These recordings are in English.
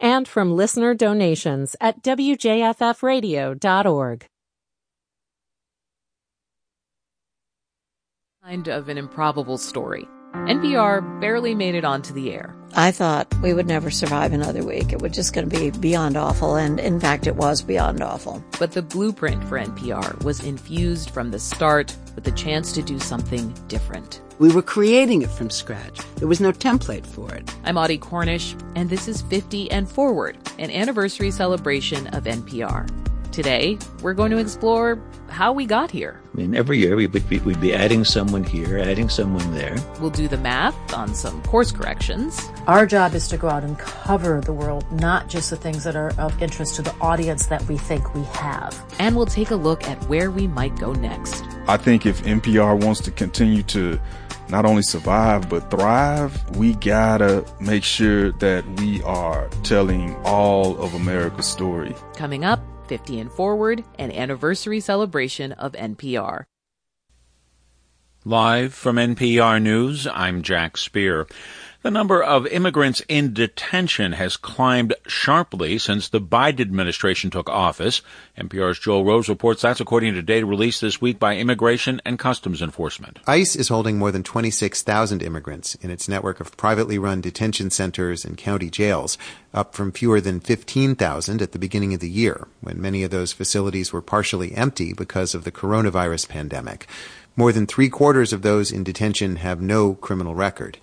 and from listener donations at wjffradio.org. Kind of an improbable story. NPR barely made it onto the air. I thought we would never survive another week. It was just going to be beyond awful, and in fact, it was beyond awful. But the blueprint for NPR was infused from the start with the chance to do something different. We were creating it from scratch. There was no template for it. I'm Audie Cornish, and this is 50 and Forward, an anniversary celebration of NPR. Today, we're going to explore how we got here. I mean, every year we'd be, we'd be adding someone here, adding someone there. We'll do the math on some course corrections. Our job is to go out and cover the world, not just the things that are of interest to the audience that we think we have. And we'll take a look at where we might go next. I think if NPR wants to continue to not only survive but thrive, we gotta make sure that we are telling all of America's story. Coming up, 50 and Forward, an anniversary celebration of NPR. Live from NPR News, I'm Jack Speer. The number of immigrants in detention has climbed sharply since the Biden administration took office. NPR's Joel Rose reports that's according to data released this week by Immigration and Customs Enforcement. ICE is holding more than 26,000 immigrants in its network of privately run detention centers and county jails, up from fewer than 15,000 at the beginning of the year, when many of those facilities were partially empty because of the coronavirus pandemic. More than three quarters of those in detention have no criminal record.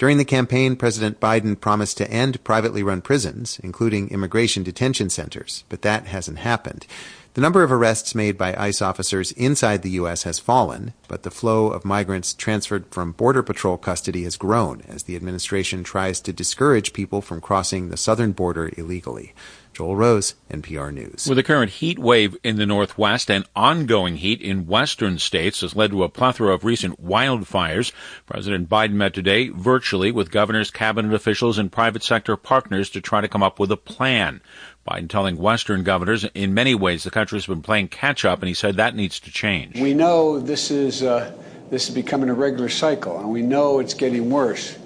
During the campaign, President Biden promised to end privately run prisons, including immigration detention centers, but that hasn't happened. The number of arrests made by ICE officers inside the U.S. has fallen, but the flow of migrants transferred from Border Patrol custody has grown as the administration tries to discourage people from crossing the southern border illegally. Joel Rose, NPR News. With the current heat wave in the Northwest and ongoing heat in western states has led to a plethora of recent wildfires, President Biden met today virtually with governors, cabinet officials, and private sector partners to try to come up with a plan. Biden telling Western governors in many ways the country has been playing catch up, and he said that needs to change. We know this is uh, this is becoming a regular cycle, and we know it's getting worse.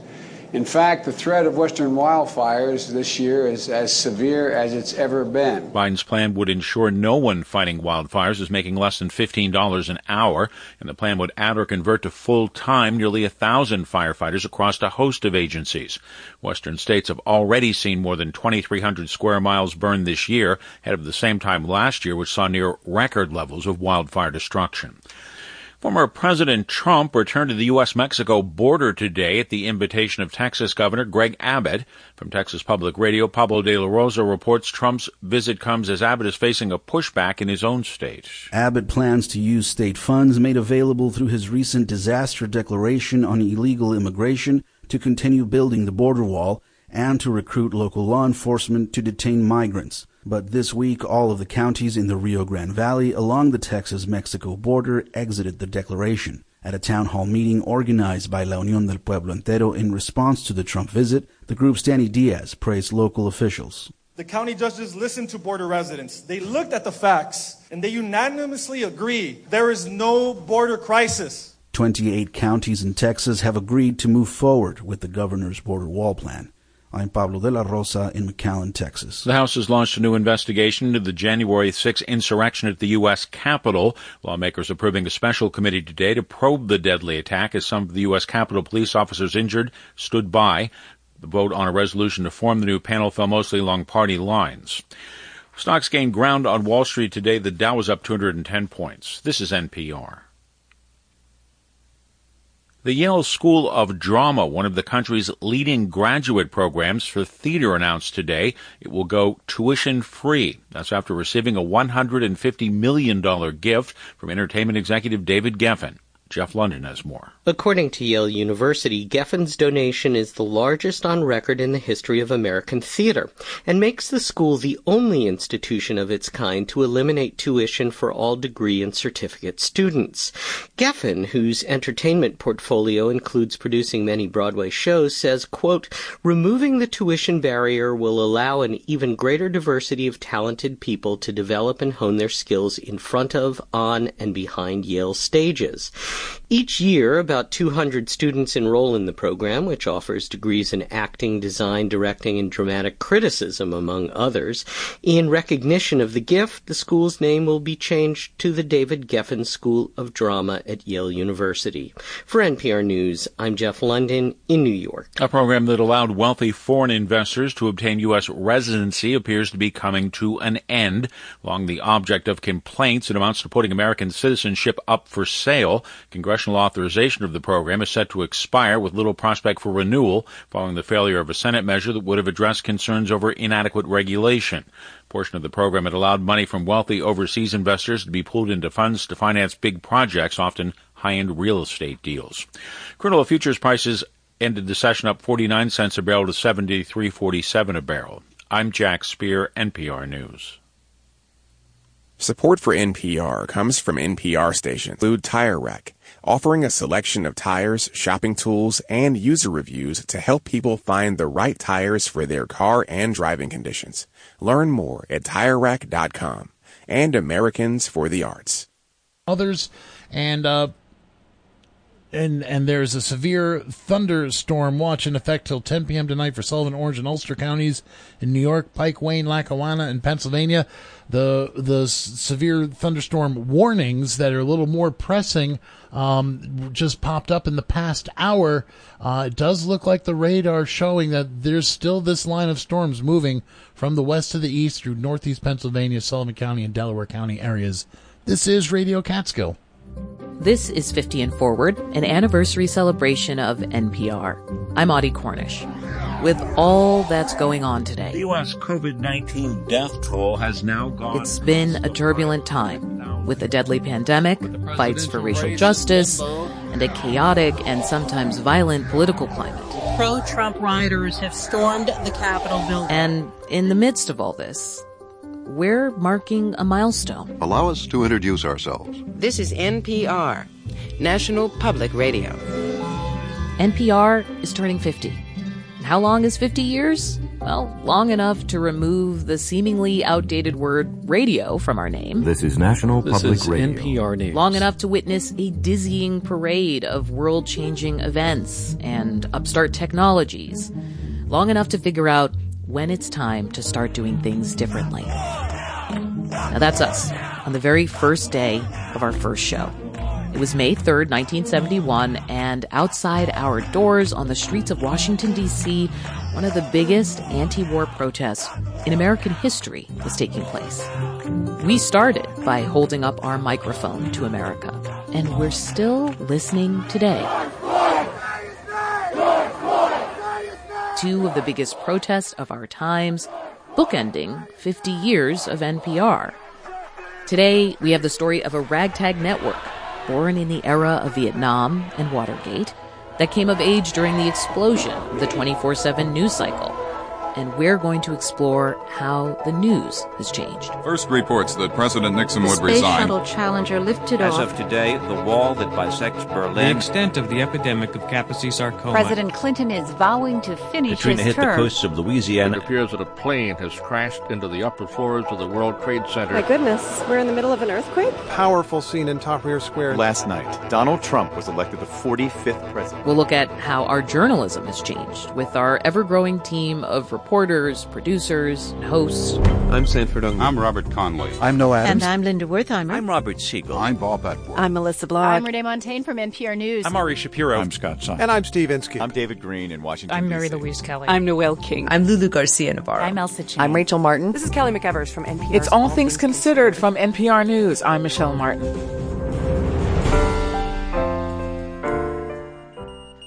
In fact, the threat of western wildfires this year is as severe as it's ever been. Biden's plan would ensure no one fighting wildfires is making less than $15 an hour, and the plan would add or convert to full time nearly a thousand firefighters across a host of agencies. Western states have already seen more than 2,300 square miles burned this year, ahead of the same time last year, which saw near record levels of wildfire destruction. Former President Trump returned to the U.S. Mexico border today at the invitation of Texas Governor Greg Abbott. From Texas Public Radio, Pablo de la Rosa reports Trump's visit comes as Abbott is facing a pushback in his own state. Abbott plans to use state funds made available through his recent disaster declaration on illegal immigration to continue building the border wall and to recruit local law enforcement to detain migrants. But this week, all of the counties in the Rio Grande Valley along the Texas-Mexico border exited the declaration. At a town hall meeting organized by La Unión del Pueblo Entero in response to the Trump visit, the group's Danny Diaz praised local officials. The county judges listened to border residents. They looked at the facts and they unanimously agree there is no border crisis. 28 counties in Texas have agreed to move forward with the governor's border wall plan. I'm Pablo de la Rosa in McAllen, Texas. The House has launched a new investigation into the January 6 insurrection at the U.S. Capitol. Lawmakers approving a special committee today to probe the deadly attack as some of the U.S. Capitol police officers injured stood by. The vote on a resolution to form the new panel fell mostly along party lines. Stocks gained ground on Wall Street today. The Dow was up 210 points. This is NPR. The Yale School of Drama, one of the country's leading graduate programs for theater, announced today it will go tuition free. That's after receiving a $150 million gift from entertainment executive David Geffen. Jeff London has more. According to Yale University, Geffen's donation is the largest on record in the history of American theater and makes the school the only institution of its kind to eliminate tuition for all degree and certificate students. Geffen, whose entertainment portfolio includes producing many Broadway shows, says, quote, removing the tuition barrier will allow an even greater diversity of talented people to develop and hone their skills in front of, on, and behind Yale stages. Each year, about 200 students enroll in the program, which offers degrees in acting, design, directing, and dramatic criticism, among others. In recognition of the gift, the school's name will be changed to the David Geffen School of Drama at Yale University. For NPR News, I'm Jeff London in New York. A program that allowed wealthy foreign investors to obtain U.S. residency appears to be coming to an end. Long the object of complaints, it amounts to putting American citizenship up for sale. Congressional authorization of the program is set to expire with little prospect for renewal following the failure of a Senate measure that would have addressed concerns over inadequate regulation. A portion of the program had allowed money from wealthy overseas investors to be pooled into funds to finance big projects, often high-end real estate deals. Crude oil futures prices ended the session up 49 cents a barrel to 73.47 a barrel. I'm Jack Speer, NPR News. Support for NPR comes from NPR stations include Tire Rack, offering a selection of tires, shopping tools, and user reviews to help people find the right tires for their car and driving conditions. Learn more at TireRack.com and Americans for the Arts. Others and uh, and and there's a severe thunderstorm watch in effect till 10 p.m. tonight for Sullivan, Orange, and Ulster counties in New York, Pike, Wayne, Lackawanna, and Pennsylvania. The the severe thunderstorm warnings that are a little more pressing um, just popped up in the past hour. Uh, it does look like the radar showing that there's still this line of storms moving from the west to the east through northeast Pennsylvania, Sullivan County, and Delaware County areas. This is Radio Catskill. This is 50 and Forward, an anniversary celebration of NPR. I'm Audie Cornish. With all that's going on today, the U.S. COVID 19 death toll has now gone. It's been a turbulent time with a deadly pandemic, fights for racial justice, and a chaotic and sometimes violent political climate. Pro Trump rioters have stormed the Capitol building. And in the midst of all this, we're marking a milestone. Allow us to introduce ourselves. This is NPR, National Public Radio. NPR is turning 50. How long is 50 years? Well, long enough to remove the seemingly outdated word radio from our name. This is National this Public is Radio. NPR News. Long enough to witness a dizzying parade of world changing events and upstart technologies. Long enough to figure out when it's time to start doing things differently. Now that's us on the very first day of our first show. It was May 3rd, 1971, and outside our doors on the streets of Washington, D.C., one of the biggest anti war protests in American history was taking place. We started by holding up our microphone to America, and we're still listening today. Two of the biggest protests of our times, bookending 50 years of NPR. Today, we have the story of a ragtag network born in the era of Vietnam and Watergate that came of age during the explosion of the 24 7 news cycle and we're going to explore how the news has changed. First reports that President Nixon the would space resign. shuttle Challenger lifted As off. of today, the wall that bisects Berlin. The extent of the epidemic of Kaposi sarcoma. President Clinton is vowing to finish Katrina his hit term. the coasts of Louisiana. It appears that a plane has crashed into the upper floors of the World Trade Center. My goodness, we're in the middle of an earthquake? Powerful scene in Tahrir Square. Last night, Donald Trump was elected the 45th president. We'll look at how our journalism has changed with our ever growing team of reporters, producers, and hosts. I'm Sanford Ungar. I'm Robert Conley. I'm Noah Adams. And I'm Linda Wertheimer. I'm Robert Siegel. I'm Bob Edwards. I'm Melissa Block. I'm Renee Montagne from NPR News. I'm Ari Shapiro. I'm Scott Simon. And I'm Steve Inskeep. I'm David Greene in Washington, I'm Mary Louise Kelly. I'm Noel King. I'm Lulu Garcia Navarro. I'm Ailsa Chang. I'm Rachel Martin. This is Kelly McEvers from NPR. It's All Things Considered from NPR News. I'm Michelle Martin.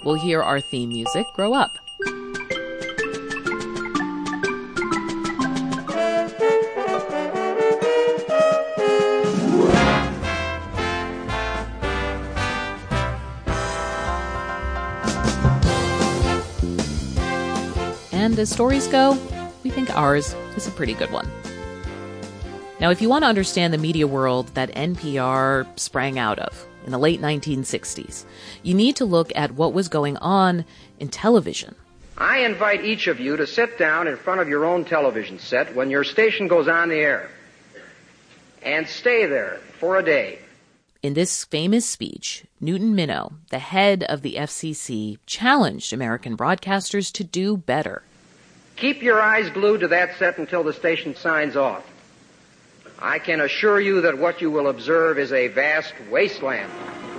We'll hear our theme music grow up. And as stories go, we think ours is a pretty good one. Now, if you want to understand the media world that NPR sprang out of in the late 1960s, you need to look at what was going on in television. I invite each of you to sit down in front of your own television set when your station goes on the air and stay there for a day. In this famous speech, Newton Minow, the head of the FCC, challenged American broadcasters to do better. Keep your eyes glued to that set until the station signs off. I can assure you that what you will observe is a vast wasteland.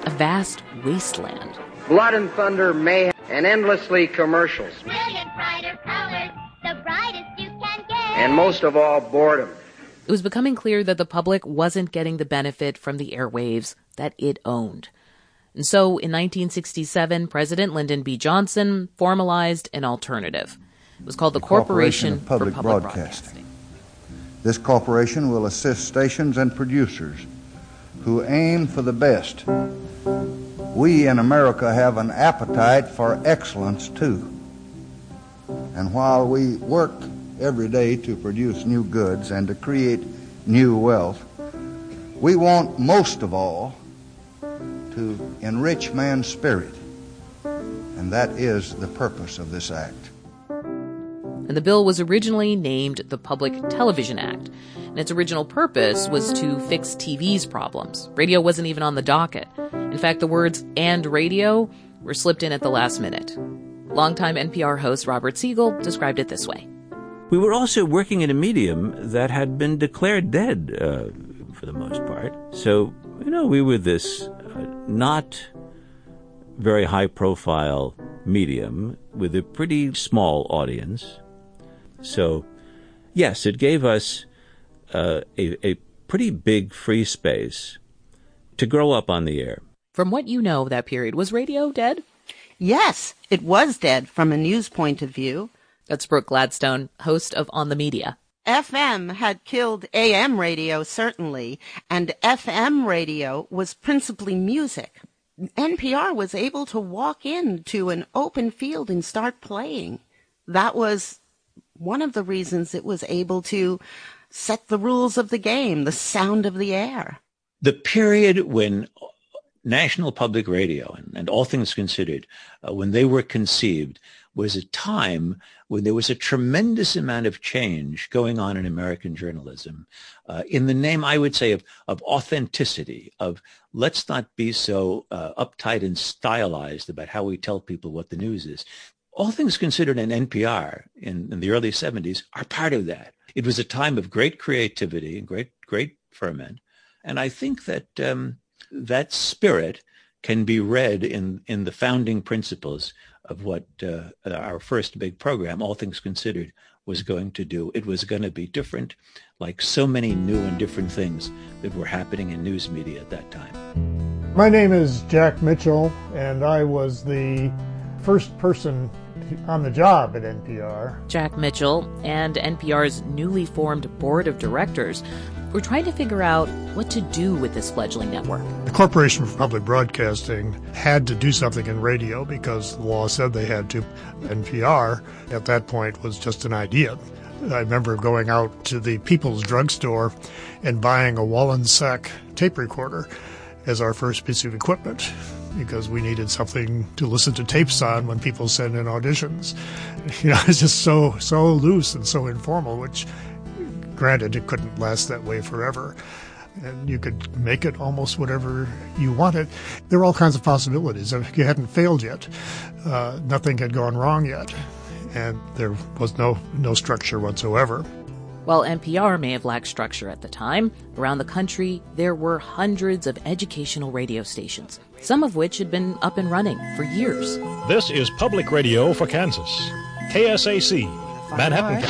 A vast wasteland. Blood and thunder, mayhem, and endlessly commercials. Brilliant, brighter colors, the brightest you can get. And most of all, boredom. It was becoming clear that the public wasn't getting the benefit from the airwaves that it owned. And so in 1967, President Lyndon B. Johnson formalized an alternative. It was called the, the Corporation, Corporation Public for Public Broadcasting. Broadcasting. This corporation will assist stations and producers who aim for the best. We in America have an appetite for excellence too. And while we work every day to produce new goods and to create new wealth, we want most of all to enrich man's spirit. And that is the purpose of this act. And the bill was originally named the Public Television Act. And its original purpose was to fix TV's problems. Radio wasn't even on the docket. In fact, the words and radio were slipped in at the last minute. Longtime NPR host Robert Siegel described it this way. We were also working in a medium that had been declared dead uh, for the most part. So, you know, we were this uh, not very high profile medium with a pretty small audience. So, yes, it gave us uh, a, a pretty big free space to grow up on the air. From what you know of that period, was radio dead? Yes, it was dead from a news point of view. That's Brooke Gladstone, host of On the Media. FM had killed AM radio, certainly, and FM radio was principally music. NPR was able to walk into an open field and start playing. That was one of the reasons it was able to set the rules of the game, the sound of the air. The period when National Public Radio and, and all things considered, uh, when they were conceived, was a time when there was a tremendous amount of change going on in American journalism uh, in the name, I would say, of, of authenticity, of let's not be so uh, uptight and stylized about how we tell people what the news is. All things considered in NPR in, in the early 70s are part of that. It was a time of great creativity and great, great ferment. And I think that um, that spirit can be read in, in the founding principles of what uh, our first big program, All Things Considered, was going to do. It was going to be different, like so many new and different things that were happening in news media at that time. My name is Jack Mitchell, and I was the first person on the job at NPR. Jack Mitchell and NPR's newly formed board of directors were trying to figure out what to do with this fledgling network. The Corporation for Public Broadcasting had to do something in radio because the law said they had to. NPR at that point was just an idea. I remember going out to the People's Drugstore and buying a Wollensak tape recorder as our first piece of equipment because we needed something to listen to tapes on when people send in auditions. You know, it's just so so loose and so informal, which Granted, it couldn't last that way forever. And you could make it almost whatever you wanted. There were all kinds of possibilities. You hadn't failed yet. Uh, nothing had gone wrong yet. And there was no, no structure whatsoever. While NPR may have lacked structure at the time, around the country there were hundreds of educational radio stations, some of which had been up and running for years. This is Public Radio for Kansas. KSAC, Manhattan.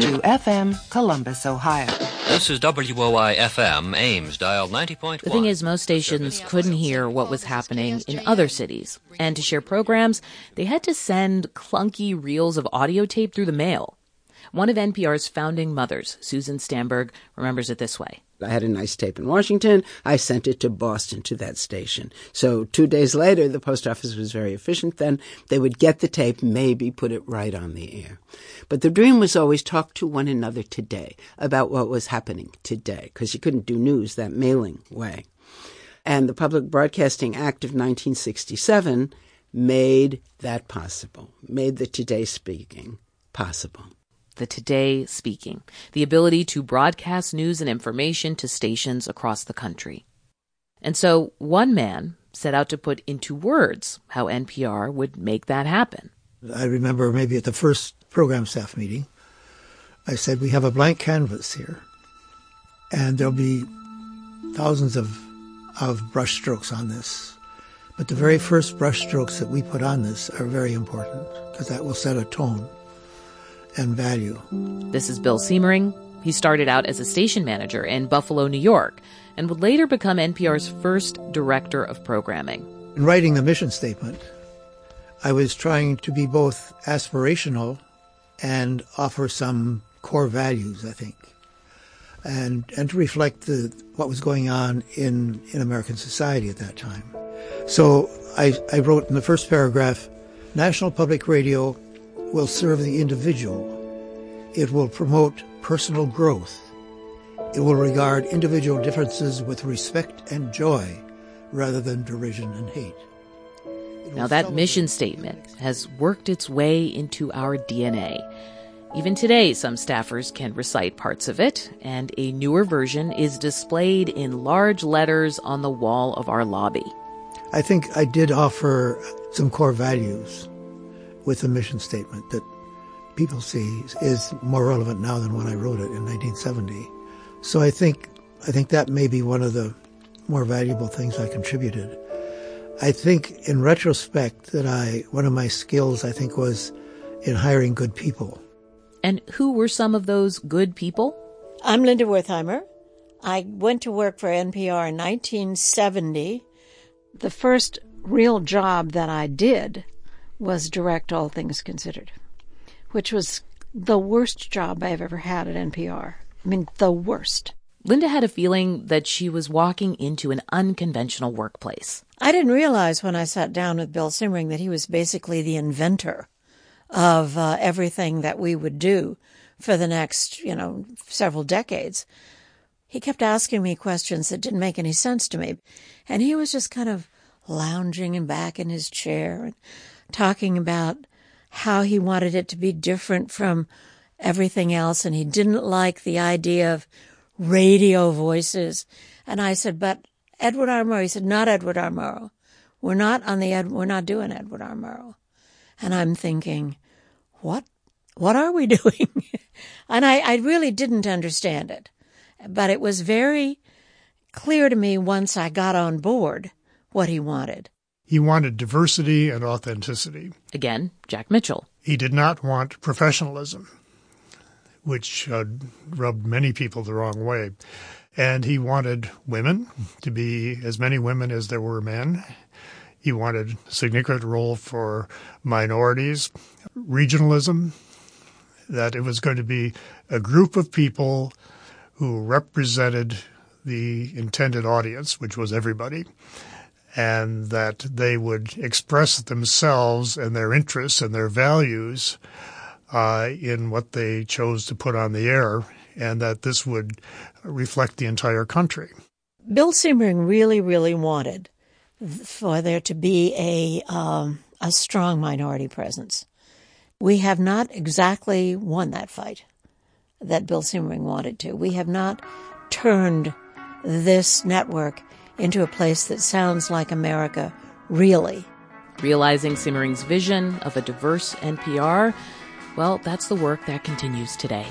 To FM, Columbus, Ohio. This is WOI FM, Ames, dial 90.1. The thing is, most stations couldn't hear what was happening in other cities. And to share programs, they had to send clunky reels of audio tape through the mail. One of NPR's founding mothers, Susan Stamberg, remembers it this way. I had a nice tape in Washington. I sent it to Boston to that station. So two days later, the post office was very efficient then. They would get the tape, maybe put it right on the air. But the dream was always talk to one another today about what was happening today, because you couldn't do news that mailing way. And the Public Broadcasting Act of 1967 made that possible, made the today speaking possible the Today Speaking, the ability to broadcast news and information to stations across the country. And so one man set out to put into words how NPR would make that happen. I remember maybe at the first program staff meeting, I said, We have a blank canvas here, and there'll be thousands of, of brushstrokes on this. But the very first brushstrokes that we put on this are very important because that will set a tone and value. This is Bill Siemering. He started out as a station manager in Buffalo, New York, and would later become NPR's first director of programming. In writing the mission statement, I was trying to be both aspirational and offer some core values, I think, and and to reflect the, what was going on in, in American society at that time. So I, I wrote in the first paragraph, National Public Radio will serve the individual. It will promote personal growth. It will regard individual differences with respect and joy rather than derision and hate. Now, that mission statement has worked its way into our DNA. Even today, some staffers can recite parts of it, and a newer version is displayed in large letters on the wall of our lobby. I think I did offer some core values with the mission statement that people see is more relevant now than when I wrote it in 1970. So I think I think that may be one of the more valuable things I contributed. I think in retrospect that I one of my skills I think was in hiring good people. And who were some of those good people? I'm Linda Wertheimer. I went to work for NPR in 1970. The first real job that I did was direct All Things Considered, which was the worst job I've ever had at NPR. I mean, the worst. Linda had a feeling that she was walking into an unconventional workplace. I didn't realize when I sat down with Bill Siemering that he was basically the inventor of uh, everything that we would do for the next, you know, several decades. He kept asking me questions that didn't make any sense to me. And he was just kind of lounging and back in his chair and talking about how he wanted it to be different from everything else. And he didn't like the idea of radio voices. And I said, but Edward R. Murrow. He said, not Edward R. Murrow. We're not on the Ed, we're not doing Edward R. Murrow. And I'm thinking, what, what are we doing? and I, I really didn't understand it, but it was very clear to me once I got on board what he wanted. He wanted diversity and authenticity. Again, Jack Mitchell. He did not want professionalism, which uh, rubbed many people the wrong way. And he wanted women to be as many women as there were men. He wanted a significant role for minorities, regionalism, that it was going to be a group of people who represented the intended audience, which was everybody, and that they would express themselves and their interests and their values uh, in what they chose to put on the air, and that this would reflect the entire country. Bill Siemering really, really wanted for there to be a um, a strong minority presence. We have not exactly won that fight that Bill Siemering wanted to. We have not turned this network into a place that sounds like America, really. Realizing Siemering's vision of a diverse NPR, well, that's the work that continues today.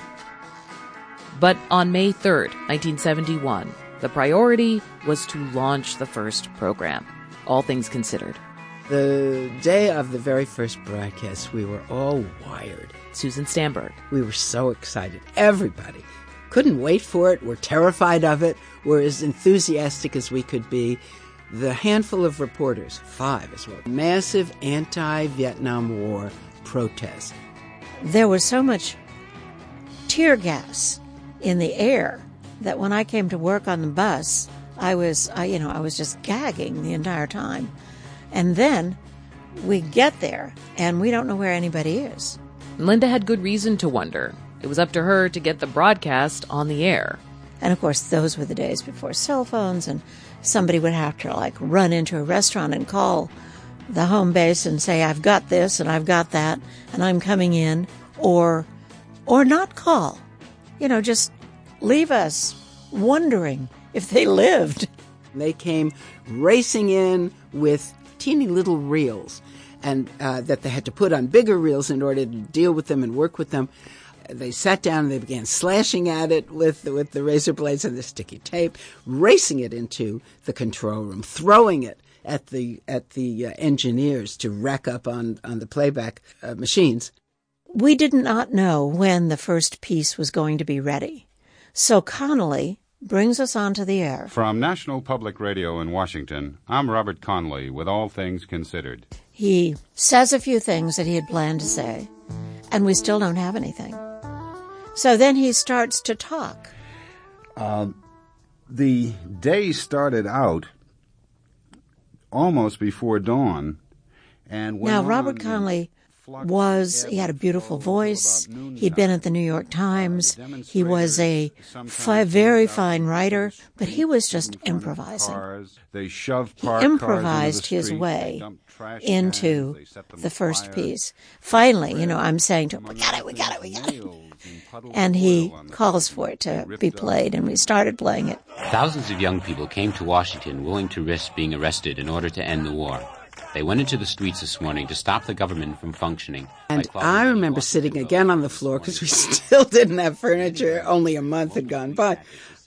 But on May 3rd, 1971, the priority was to launch the first program, All Things Considered. The day of the very first broadcast, we were all wired. Susan Stamberg. We were so excited. Everybody. Couldn't wait for it. We're terrified of it. We're as enthusiastic as we could be. The handful of reporters, five as well, massive anti Vietnam War protest. There was so much tear gas in the air that when I came to work on the bus, I was, I, you know, I was just gagging the entire time. And then we get there and we don't know where anybody is. Linda had good reason to wonder. It was up to her to get the broadcast on the air. And of course, those were the days before cell phones, and somebody would have to like run into a restaurant and call the home base and say, I've got this and I've got that, and I'm coming in, or, or not call. You know, just leave us wondering if they lived. They came racing in with teeny little reels and uh, that they had to put on bigger reels in order to deal with them and work with them. They sat down and they began slashing at it with with the razor blades and the sticky tape, racing it into the control room, throwing it at the at the uh, engineers to rack up on on the playback uh, machines. We did not know when the first piece was going to be ready, so Conley brings us onto the air. From National Public Radio in Washington, I'm Robert Conley with All Things Considered. He says a few things that he had planned to say, and we still don't have anything. So then he starts to talk. Uh, the day started out almost before dawn, and now Robert Conley was he had a beautiful voice. He'd been at the New York Times. He was a fi- very fine writer, but he was just improvising. They shoved he improvised his way into the first piece. Finally, you know, I'm saying to him, "We got it, we got it, we got it." And he calls for it to be played, and we started playing it. Thousands of young people came to Washington willing to risk being arrested in order to end the war. They went into the streets this morning to stop the government from functioning. And I remember sitting again on the floor because we still didn't have furniture. Only a month had gone by.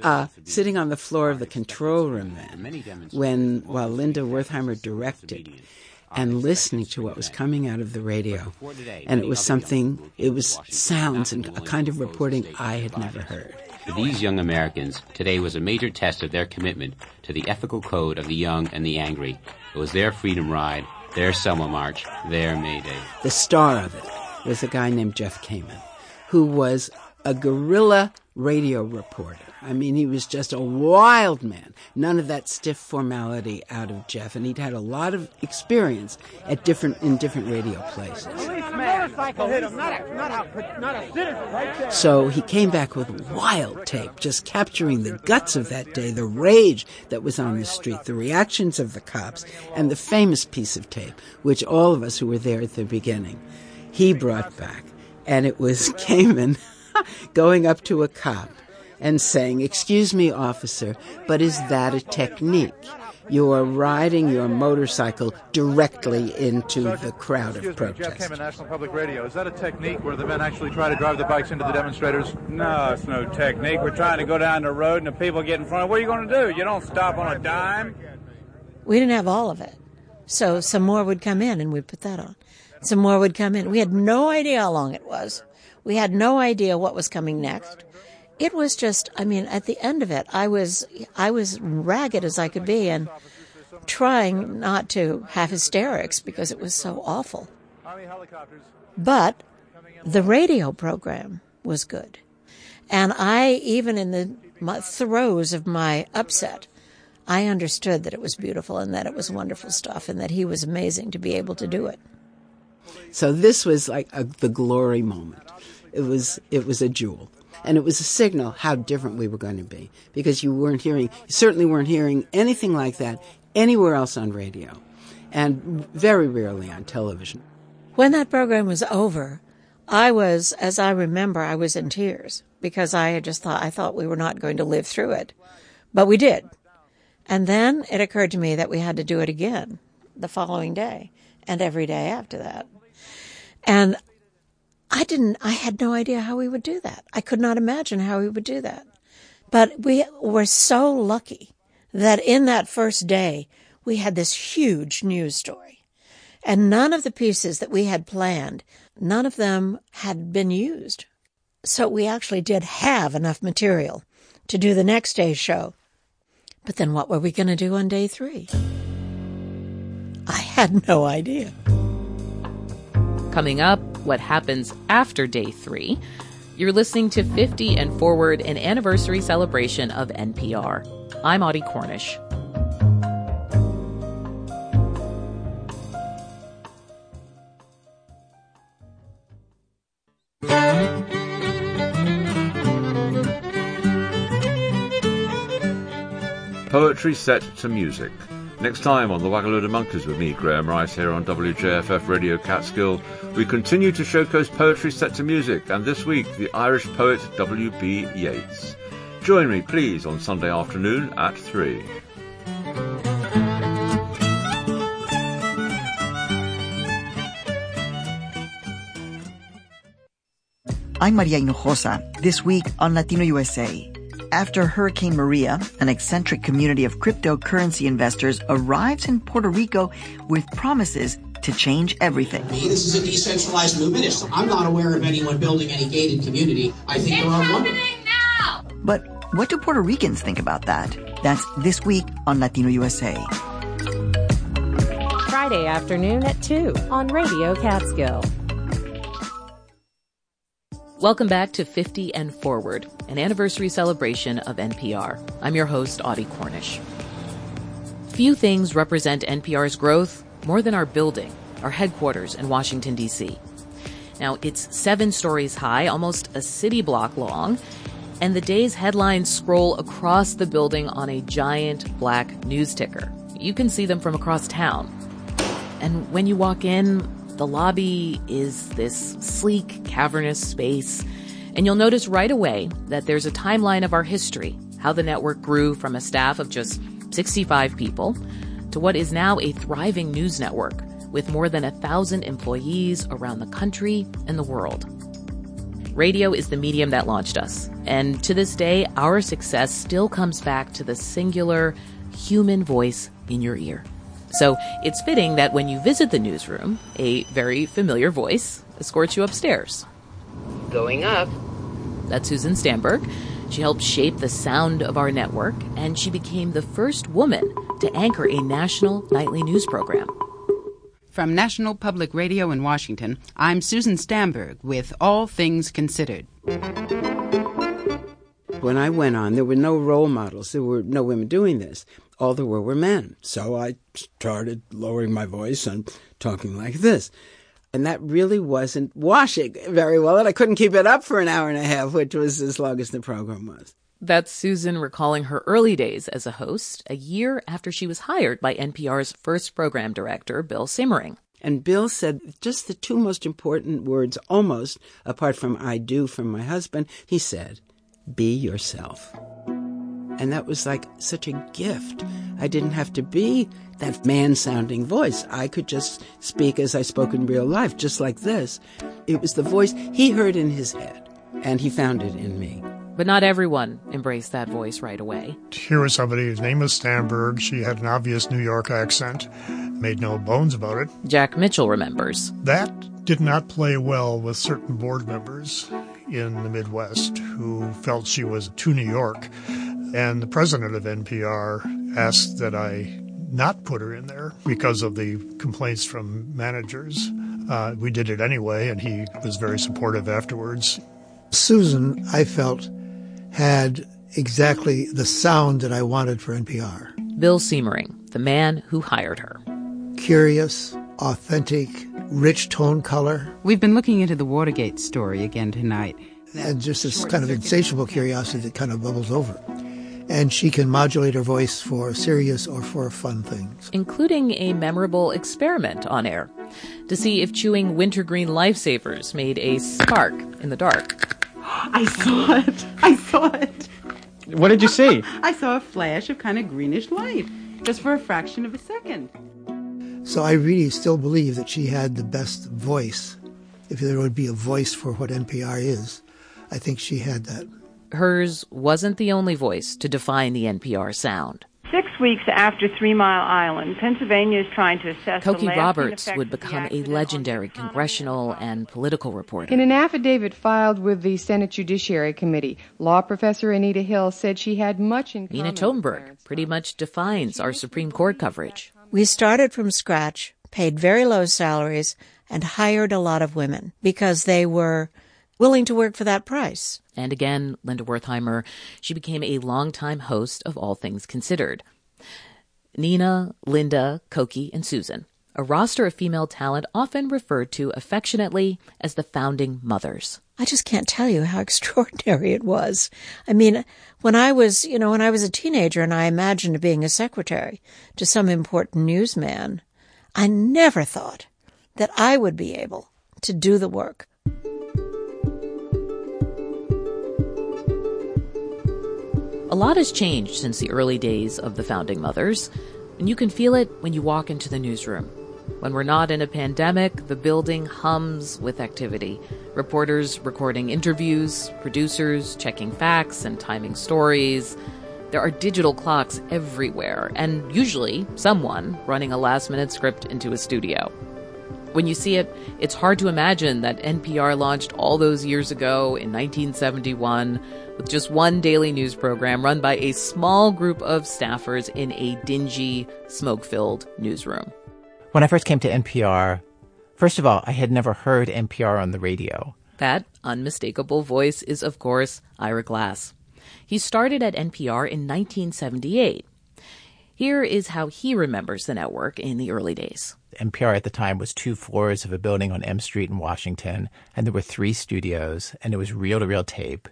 Uh, sitting on the floor of the control room then, when while Linda Wertheimer directed, and listening to what was coming out of the radio, and it was something. It was sounds and a kind of reporting I had never heard. For these young Americans, today was a major test of their commitment to the ethical code of the young and the angry. It was their freedom ride, their Selma March, their May Day. The star of it was a guy named Jeff Kamen, who was a guerrilla radio reporter. I mean, he was just a wild man. None of that stiff formality out of Jeff, and he'd had a lot of experience at different in different radio places. So he came back with wild tape, just capturing the guts of that day, the rage that was on the street, the reactions of the cops, and the famous piece of tape, which all of us who were there at the beginning, he brought back, and it was Kamen going up to a cop and saying, Excuse me, officer, but is that a technique? You are riding your motorcycle directly into the crowd Excuse of protest. Me, Jeff National Public Radio. Is that a technique where the men actually try to drive the bikes into the demonstrators? No, it's no technique. We're trying to go down the road and the people get in front. What are you going to do? You don't stop on a dime. We didn't have all of it. So some more would come in and we'd put that on. Some more would come in. We had no idea how long it was. We had no idea what was coming next. It was just, I mean, at the end of it, I was, I was ragged as I could be and trying not to have hysterics because it was so awful. But the radio program was good. And I, even in the throes of my upset, I understood that it was beautiful and that it was wonderful stuff and that he was amazing to be able to do it. So this was like a, the glory moment. It was it was a jewel, and it was a signal how different we were going to be because you weren't hearing, you certainly weren't hearing anything like that anywhere else on radio, and very rarely on television. When that program was over, I was, as I remember, I was in tears because I had just thought I thought we were not going to live through it, but we did. And then it occurred to me that we had to do it again the following day and every day after that. And I didn't, I had no idea how we would do that. I could not imagine how we would do that. But we were so lucky that in that first day, we had this huge news story. And none of the pieces that we had planned, none of them had been used. So we actually did have enough material to do the next day's show. But then what were we going to do on day three? I had no idea. Coming up, what happens after day three. You're listening to 50 and Forward, an anniversary celebration of NPR. I'm Audie Cornish. Poetry set to music. Next time on the Waggaloo Monkeys with me, Graham Rice, here on WJFF Radio Catskill, we continue to showcase poetry set to music, and this week, the Irish poet W.B. Yeats. Join me, please, on Sunday afternoon at 3. I'm Maria Hinojosa, this week on Latino USA. After Hurricane Maria, an eccentric community of cryptocurrency investors arrives in Puerto Rico with promises to change everything. This is a decentralized movement. I'm not aware of anyone building any gated community. I think there are one. But what do Puerto Ricans think about that? That's this week on Latino USA. Friday afternoon at 2 on Radio Catskill. Welcome back to 50 and Forward, an anniversary celebration of NPR. I'm your host, Audie Cornish. Few things represent NPR's growth more than our building, our headquarters in Washington, D.C. Now, it's seven stories high, almost a city block long, and the day's headlines scroll across the building on a giant black news ticker. You can see them from across town. And when you walk in, the lobby is this sleek, cavernous space, and you'll notice right away that there's a timeline of our history, how the network grew from a staff of just 65 people to what is now a thriving news network with more than a thousand employees around the country and the world. Radio is the medium that launched us, and to this day, our success still comes back to the singular human voice in your ear. So it's fitting that when you visit the newsroom, a very familiar voice escorts you upstairs. Going up. That's Susan Stamberg. She helped shape the sound of our network, and she became the first woman to anchor a national nightly news program. From National Public Radio in Washington, I'm Susan Stamberg with All Things Considered. When I went on, there were no role models. There were no women doing this. All there were were men. So I started lowering my voice and talking like this. And that really wasn't washing very well. And I couldn't keep it up for an hour and a half, which was as long as the program was. That's Susan recalling her early days as a host, a year after she was hired by NPR's first program director, Bill Siemering. And Bill said just the two most important words, almost apart from I do from my husband. He said, Be yourself. And that was like such a gift. I didn't have to be that man sounding voice. I could just speak as I spoke in real life, just like this. It was the voice he heard in his head, and he found it in me. But not everyone embraced that voice right away. Here was somebody whose name was Stamberg. She had an obvious New York accent, made no bones about it. Jack Mitchell remembers. That did not play well with certain board members in the Midwest who felt she was too New York. And the president of NPR asked that I not put her in there because of the complaints from managers. Uh, we did it anyway, and he was very supportive afterwards. Susan, I felt, had exactly the sound that I wanted for NPR. Bill Siemering, the man who hired her. Curious, authentic, rich tone color. We've been looking into the Watergate story again tonight. And just this kind of insatiable curiosity that kind of bubbles over. And she can modulate her voice for serious or for fun things. Including a memorable experiment on air to see if chewing wintergreen lifesavers made a spark in the dark. I saw it. I saw it. What did you see? I saw a flash of kind of greenish light, just for a fraction of a second. So I really still believe that she had the best voice. If there would be a voice for what NPR is, I think she had that. Hers wasn't the only voice to define the NPR sound. Six weeks after Three Mile Island, Pennsylvania is trying to assess Cokie the Roberts would become a legendary congressional and political reporter. In an affidavit filed with the Senate Judiciary Committee, law professor Anita Hill said she had much in Nina Totenberg pretty much defines our Supreme Court coverage. We started from scratch, paid very low salaries, and hired a lot of women because they were willing to work for that price. And again, Linda Wertheimer, she became a longtime host of All Things Considered. Nina, Linda, Cokie, and Susan, a roster of female talent often referred to affectionately as the founding mothers. I just can't tell you how extraordinary it was. I mean, when I was, you know, when I was a teenager and I imagined being a secretary to some important newsman, I never thought that I would be able to do the work A lot has changed since the early days of the founding mothers, and you can feel it when you walk into the newsroom. When we're not in a pandemic, the building hums with activity. Reporters recording interviews, producers checking facts and timing stories. There are digital clocks everywhere, and usually someone running a last minute script into a studio. When you see it, it's hard to imagine that NPR launched all those years ago in 1971 with just one daily news program run by a small group of staffers in a dingy, smoke filled newsroom. When I first came to NPR, first of all, I had never heard NPR on the radio. That unmistakable voice is, of course, Ira Glass. He started at NPR in 1978. Here is how he remembers the network in the early days. NPR at the time was two floors of a building on M Street in Washington, and there were three studios, and it was reel to reel tape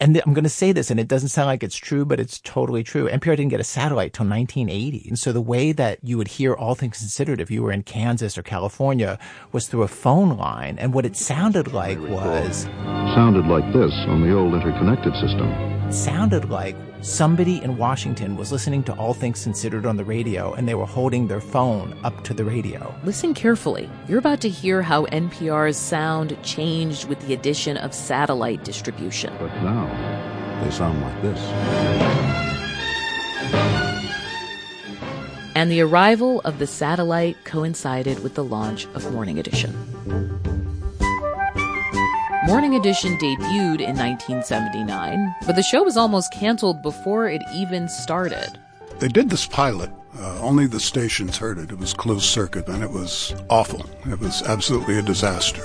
and I'm going to say this, and it doesn't sound like it's true, but it's totally true. NPR didn't get a satellite till 1980. And so the way that you would hear all things considered if you were in Kansas or California was through a phone line. And what it sounded like was. Sounded like this on the old interconnected system. Sounded like somebody in Washington was listening to All Things Considered on the radio and they were holding their phone up to the radio. Listen carefully. You're about to hear how NPR's sound changed with the addition of satellite distribution. But now, they sound like this. And the arrival of the satellite coincided with the launch of Morning Edition. Morning Edition debuted in 1979, but the show was almost canceled before it even started. They did this pilot. Uh, only the stations heard it. It was closed circuit, and it was awful. It was absolutely a disaster.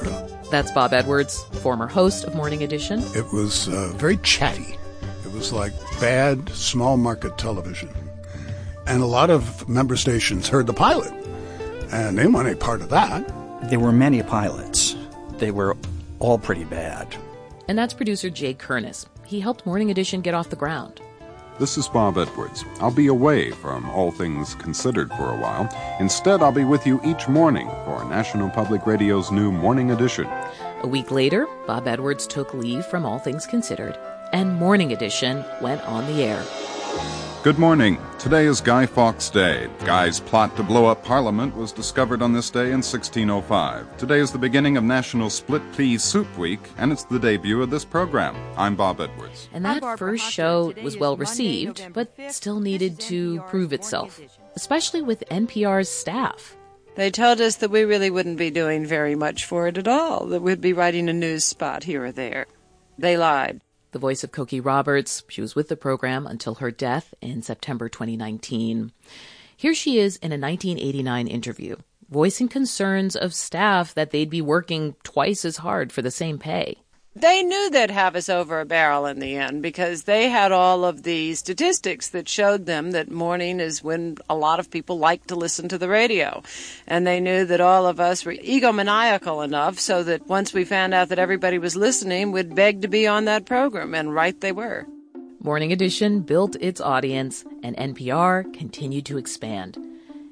That's Bob Edwards, former host of Morning Edition. It was uh, very chatty. It was like bad small market television. And a lot of member stations heard the pilot, and they weren't a part of that. There were many pilots. They were all pretty bad. And that's producer Jay Kernis. He helped Morning Edition get off the ground. This is Bob Edwards. I'll be away from All Things Considered for a while. Instead, I'll be with you each morning for National Public Radio's new Morning Edition. A week later, Bob Edwards took leave from All Things Considered, and Morning Edition went on the air. Good morning. Today is Guy Fawkes Day. Guy's plot to blow up Parliament was discovered on this day in 1605. Today is the beginning of National Split Pea Soup Week, and it's the debut of this program. I'm Bob Edwards. And that first show was well received, but still needed to prove itself, especially with NPR's staff. They told us that we really wouldn't be doing very much for it at all, that we'd be writing a news spot here or there. They lied the voice of Cokie Roberts. She was with the program until her death in September 2019. Here she is in a 1989 interview, voicing concerns of staff that they'd be working twice as hard for the same pay. They knew they'd have us over a barrel in the end because they had all of the statistics that showed them that morning is when a lot of people like to listen to the radio. And they knew that all of us were egomaniacal enough so that once we found out that everybody was listening, we'd beg to be on that program. And right they were. Morning Edition built its audience, and NPR continued to expand.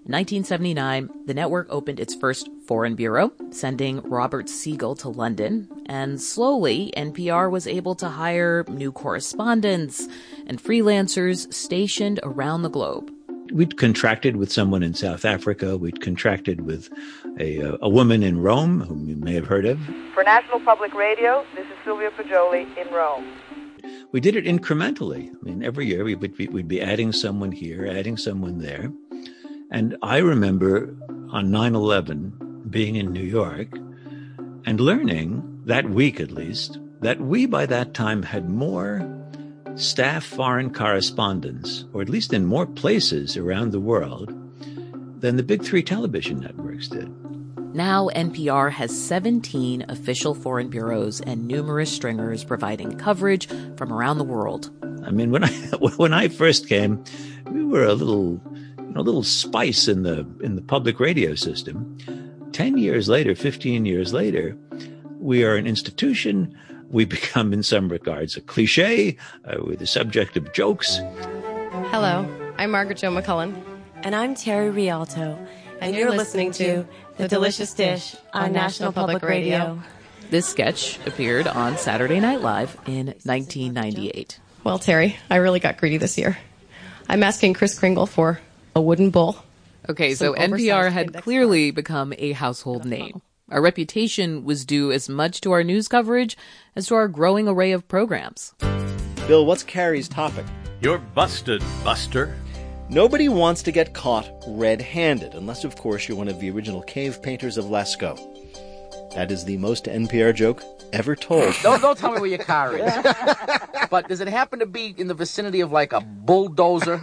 In 1979, the network opened its first foreign bureau, sending Robert Siegel to London, and slowly NPR was able to hire new correspondents and freelancers stationed around the globe. We'd contracted with someone in South Africa. We'd contracted with a, uh, a woman in Rome, whom you may have heard of. For National Public Radio, this is Sylvia Poggioli in Rome. We did it incrementally. I mean, every year we would be, we'd be adding someone here, adding someone there. And I remember on 9 11 being in New York and learning, that week at least, that we by that time had more staff foreign correspondents, or at least in more places around the world, than the big three television networks did. Now, NPR has 17 official foreign bureaus and numerous stringers providing coverage from around the world. I mean, when I when I first came, we were a little a little spice in the in the public radio system. Ten years later, fifteen years later, we are an institution. We become, in some regards, a cliche. Uh, we're the subject of jokes. Hello, I'm Margaret Jo McCullen. And I'm Terry Rialto. And, and you're, you're listening, listening to The Delicious Dish on National Public Radio. This sketch appeared on Saturday Night Live in 1998. Well, Terry, I really got greedy this year. I'm asking Chris Kringle for a wooden bowl. Okay, so NPR had clearly become a household uh-huh. name. Our reputation was due as much to our news coverage as to our growing array of programs. Bill, what's Carrie's topic? You're busted, Buster. Nobody wants to get caught red handed, unless, of course, you're one of the original cave painters of Lascaux. That is the most NPR joke ever told. don't, don't tell me where your car is. but does it happen to be in the vicinity of like a bulldozer?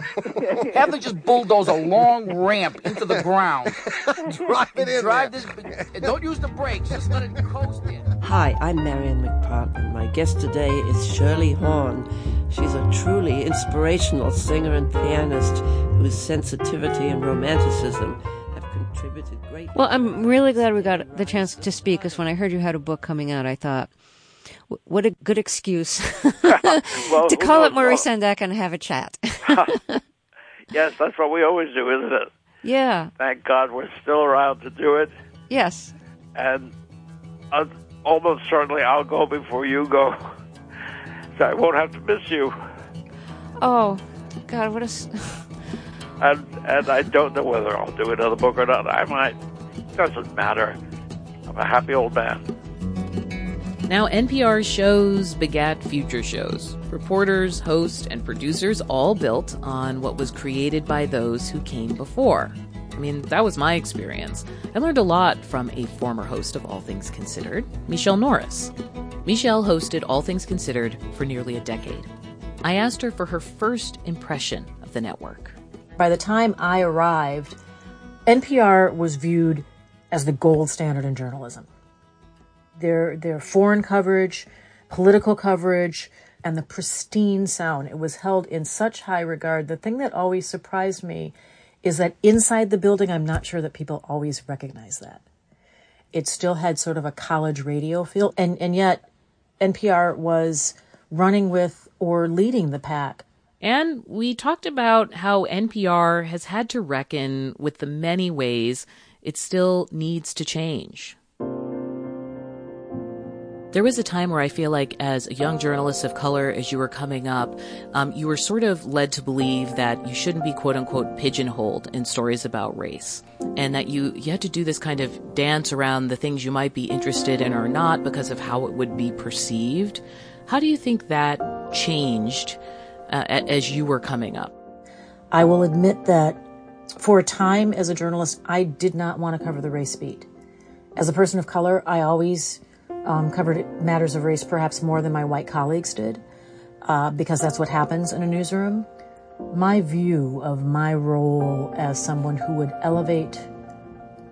Have them just bulldoze a long ramp into the ground. Drive it in Drive there. this. Don't use the brakes. Just let it coast in. Hi, I'm Marian McPartland. My guest today is Shirley Horn. She's a truly inspirational singer and pianist whose sensitivity and romanticism have contributed greatly. Well, I'm really glad we got the chance to speak because when I heard you had a book coming out, I thought, what a good excuse Well, to call up knows? Maurice Sendak and have a chat. Yes, that's what we always do, isn't it? yeah, Thank God we're still around to do it. yes. And uh, almost certainly I'll go before you go. So I won't have to miss you. Oh, God, what a. And, and I don't know whether I'll do another book or not. I might. Doesn't matter. I'm a happy old man. Now, NPR shows begat future shows. Reporters, hosts, and producers all built on what was created by those who came before. I mean, that was my experience. I learned a lot from a former host of All Things Considered, Michelle Norris. Michelle hosted All Things Considered for nearly a decade. I asked her for her first impression of the network. By the time I arrived, NPR was viewed as the gold standard in journalism. Their their foreign coverage, political coverage, and the pristine sound. It was held in such high regard. The thing that always surprised me is that inside the building, I'm not sure that people always recognize that. It still had sort of a college radio feel, and and yet NPR was running with or leading the pack And we talked about how NPR has had to reckon with the many ways it still needs to change. There was a time where I feel like, as a young journalist of color, as you were coming up, um, you were sort of led to believe that you shouldn't be quote unquote pigeonholed in stories about race. And that you, you had to do this kind of dance around the things you might be interested in or not because of how it would be perceived. How do you think that changed uh, as you were coming up? I will admit that for a time as a journalist, I did not want to cover the race beat. As a person of color, I always um, covered matters of race perhaps more than my white colleagues did, uh, because that's what happens in a newsroom. My view of my role as someone who would elevate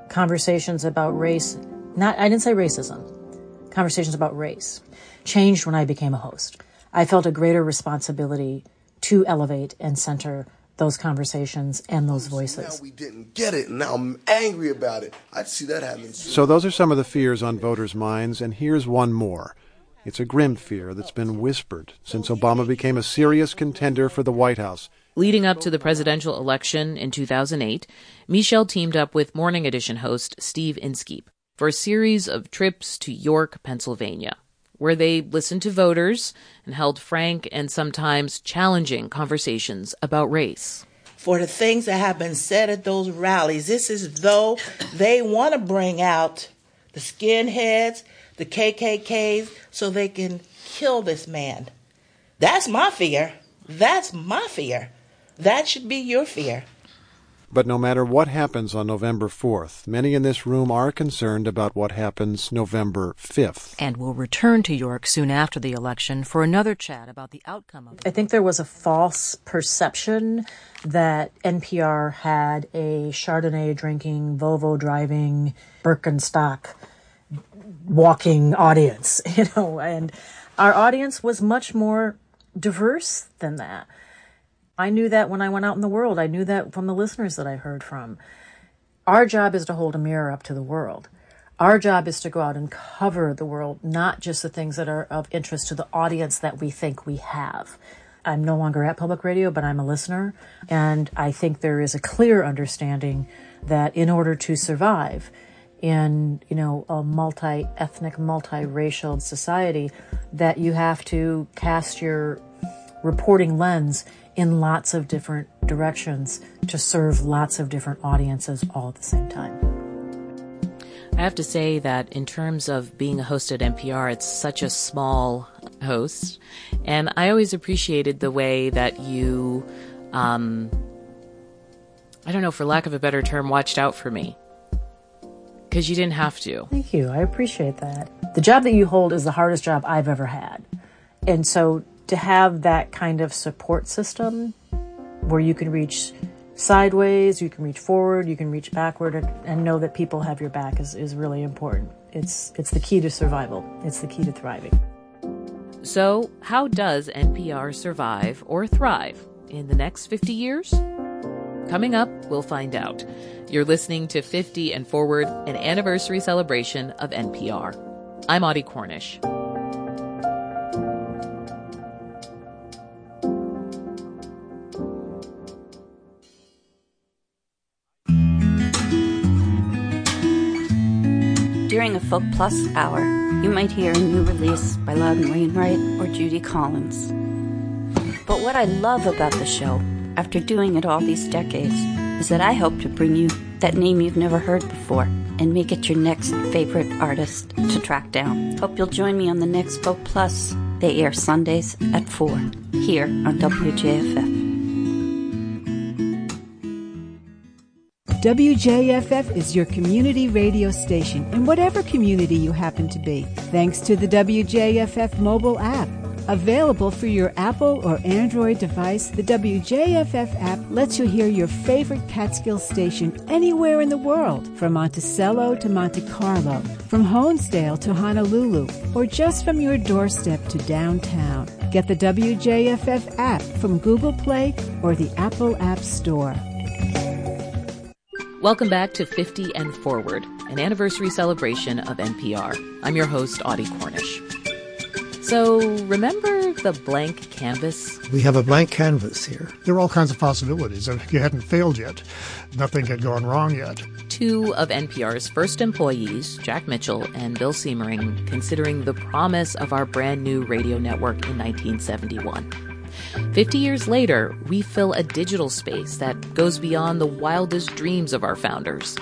conversations about race, not, I didn't say racism, conversations about race, changed when I became a host. I felt a greater responsibility to elevate and center those conversations and those voices. Now we didn't get it, and now I'm angry about it. I'd see that happen. So those are some of the fears on voters' minds, and here's one more. It's a grim fear that's been whispered since Obama became a serious contender for the White House. Leading up to the presidential election in 2008, Michelle teamed up with Morning Edition host Steve Inskeep for a series of trips to York, Pennsylvania, where they listened to voters and held frank and sometimes challenging conversations about race. for the things that have been said at those rallies. This is though they want to bring out the skinheads, the KKKs, so they can kill this man. That's my fear. That's my fear. That should be your fear. But no matter what happens on November 4th, many in this room are concerned about what happens November 5th. And will return to York soon after the election for another chat about the outcome of it. I think there was a false perception that NPR had a Chardonnay drinking, Volvo driving, Birkenstock walking audience, you know, and our audience was much more diverse than that. I knew that when I went out in the world. I knew that from the listeners that I heard from. Our job is to hold a mirror up to the world. Our job is to go out and cover the world, not just the things that are of interest to the audience that we think we have. I'm no longer at public radio, but I'm a listener. And I think there is a clear understanding that in order to survive in, you know, a multi-ethnic, multiracial society, that you have to cast your reporting lens in lots of different directions to serve lots of different audiences all at the same time. I have to say that in terms of being a host at NPR, it's such a small host. And I always appreciated the way that you, um, I don't know, for lack of a better term, watched out for me. Because you didn't have to. Thank you. I appreciate that. The job that you hold is the hardest job I've ever had. And so to have that kind of support system where you can reach sideways, you can reach forward, you can reach backward, and, and know that people have your back is, is really important. It's, it's the key to survival, it's the key to thriving. So, how does NPR survive or thrive in the next 50 years? Coming up, we'll find out. You're listening to 50 and Forward, an anniversary celebration of NPR. I'm Audie Cornish. During a Folk Plus hour, you might hear a new release by Loudon Wainwright or Judy Collins. But what I love about the show, after doing it all these decades, is that I hope to bring you that name you've never heard before and make it your next favorite artist to track down. Hope you'll join me on the next Folk Plus. They air Sundays at 4 here on WJFF. WJFF is your community radio station in whatever community you happen to be, thanks to the WJFF mobile app. Available for your Apple or Android device, the WJFF app lets you hear your favorite Catskill station anywhere in the world, from Monticello to Monte Carlo, from Honesdale to Honolulu, or just from your doorstep to downtown. Get the WJFF app from Google Play or the Apple App Store. Welcome back to 50 and Forward, an anniversary celebration of NPR. I'm your host, Audie Cornish. So, remember the blank canvas? We have a blank canvas here. There are all kinds of possibilities. And you hadn't failed yet. Nothing had gone wrong yet. Two of NPR's first employees, Jack Mitchell and Bill Siemering, considering the promise of our brand new radio network in 1971. 50 years later, we fill a digital space that goes beyond the wildest dreams of our founders.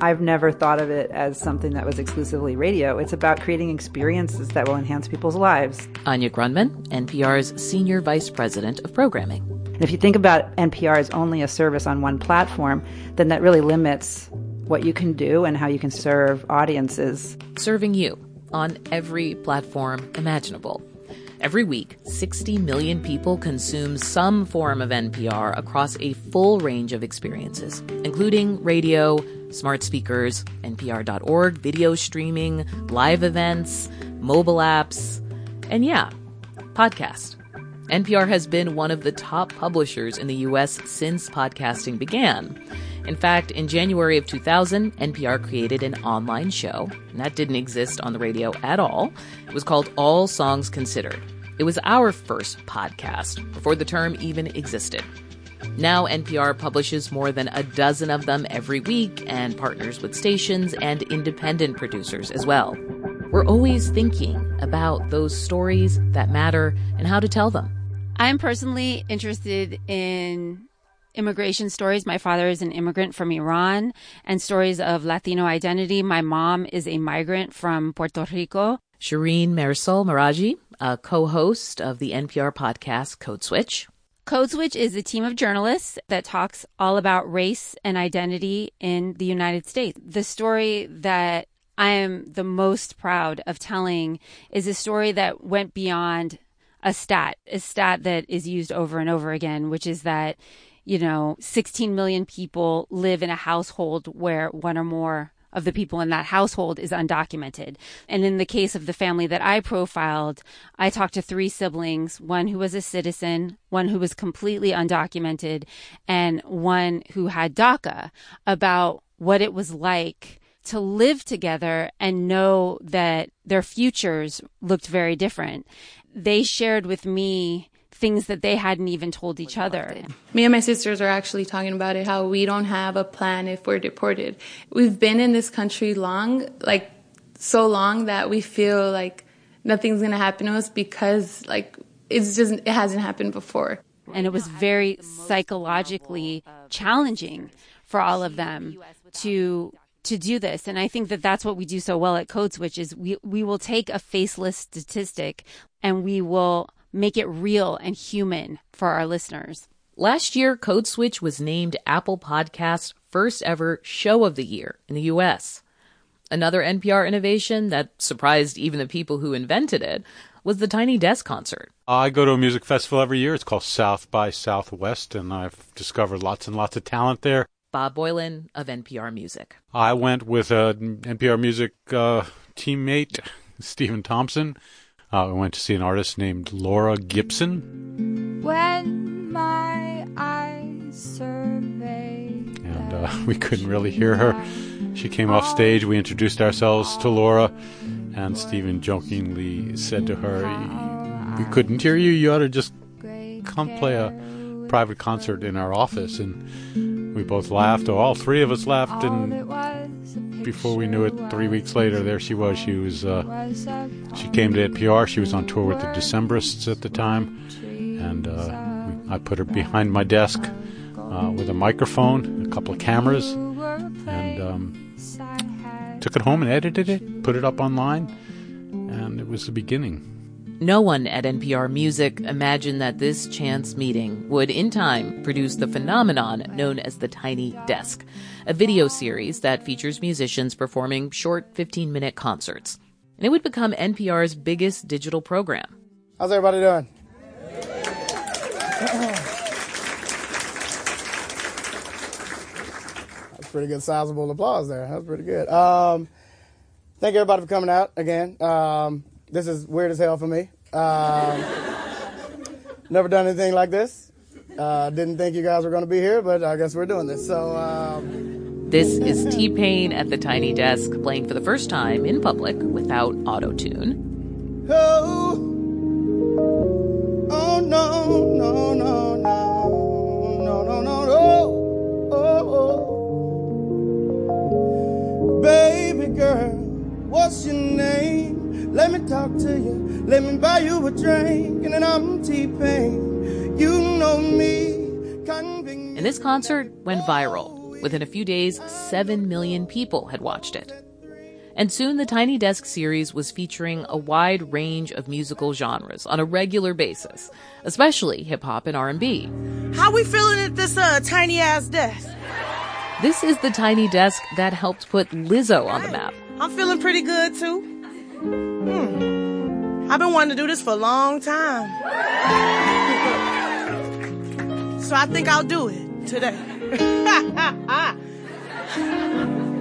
I've never thought of it as something that was exclusively radio. It's about creating experiences that will enhance people's lives. Anya Grundmann, NPR's Senior Vice President of Programming. And if you think about NPR as only a service on one platform, then that really limits what you can do and how you can serve audiences. Serving you on every platform imaginable. Every week, 60 million people consume some form of NPR across a full range of experiences, including radio, smart speakers, NPR.org, video streaming, live events, mobile apps, and yeah, podcast. NPR has been one of the top publishers in the US since podcasting began. In fact, in January of 2000, NPR created an online show, and that didn't exist on the radio at all. It was called All Songs Considered. It was our first podcast before the term even existed. Now, NPR publishes more than a dozen of them every week and partners with stations and independent producers as well. We're always thinking about those stories that matter and how to tell them. I'm personally interested in immigration stories. My father is an immigrant from Iran and stories of Latino identity. My mom is a migrant from Puerto Rico. Shireen Marisol Meraji, a co-host of the NPR podcast Code Switch. Code Switch is a team of journalists that talks all about race and identity in the United States. The story that I am the most proud of telling is a story that went beyond a stat, a stat that is used over and over again, which is that, you know, 16 million people live in a household where one or more of the people in that household is undocumented. And in the case of the family that I profiled, I talked to three siblings, one who was a citizen, one who was completely undocumented, and one who had DACA about what it was like to live together and know that their futures looked very different. They shared with me things that they hadn't even told each other. Me and my sisters are actually talking about it how we don't have a plan if we're deported. We've been in this country long, like so long that we feel like nothing's going to happen to us because like it's just it hasn't happened before. And it was very psychologically challenging for all of them to to do this. And I think that that's what we do so well at Code Switch is we, we will take a faceless statistic and we will make it real and human for our listeners. Last year, Code Switch was named Apple Podcast's first ever show of the year in the US. Another NPR innovation that surprised even the people who invented it was the Tiny Desk concert. I go to a music festival every year. It's called South by Southwest, and I've discovered lots and lots of talent there. Bob Boilen of NPR Music. I went with an NPR Music uh, teammate, Stephen Thompson. Uh, we went to see an artist named Laura Gibson. When my eyes survey. And uh, we couldn't really hear her. She came off stage. We introduced ourselves to Laura, and Stephen jokingly said to her, We couldn't hear you. You ought to just come play a private concert in our office. And we both laughed, or all three of us laughed, and before we knew it, three weeks later, there she was. She was uh, she came to NPR. She was on tour with the Decemberists at the time, and uh, I put her behind my desk uh, with a microphone, a couple of cameras, and um, took it home and edited it, put it up online, and it was the beginning. No one at NPR Music imagined that this chance meeting would, in time, produce the phenomenon known as the Tiny Desk, a video series that features musicians performing short 15 minute concerts. And it would become NPR's biggest digital program. How's everybody doing? That's pretty good, sizable applause there. That's pretty good. Um, thank you everybody for coming out again. Um, this is weird as hell for me. Um, never done anything like this. Uh, didn't think you guys were going to be here, but I guess we're doing this. So. Um, this is T Pain at the Tiny Desk playing for the first time in public without auto tune. Oh, oh no, no, no, no, no, no, no, no, oh, oh. Baby girl, what's your name? Let me talk to you. Let me buy you a drink, and then I'm T-Pain. You know me. And this concert went viral. Within a few days, 7 million people had watched it. And soon the Tiny Desk series was featuring a wide range of musical genres on a regular basis, especially hip hop and R&B. How we feeling at this uh, tiny ass desk? This is the Tiny Desk that helped put Lizzo on the map. I'm feeling pretty good too. Hmm. I've been wanting to do this for a long time. so I think I'll do it today.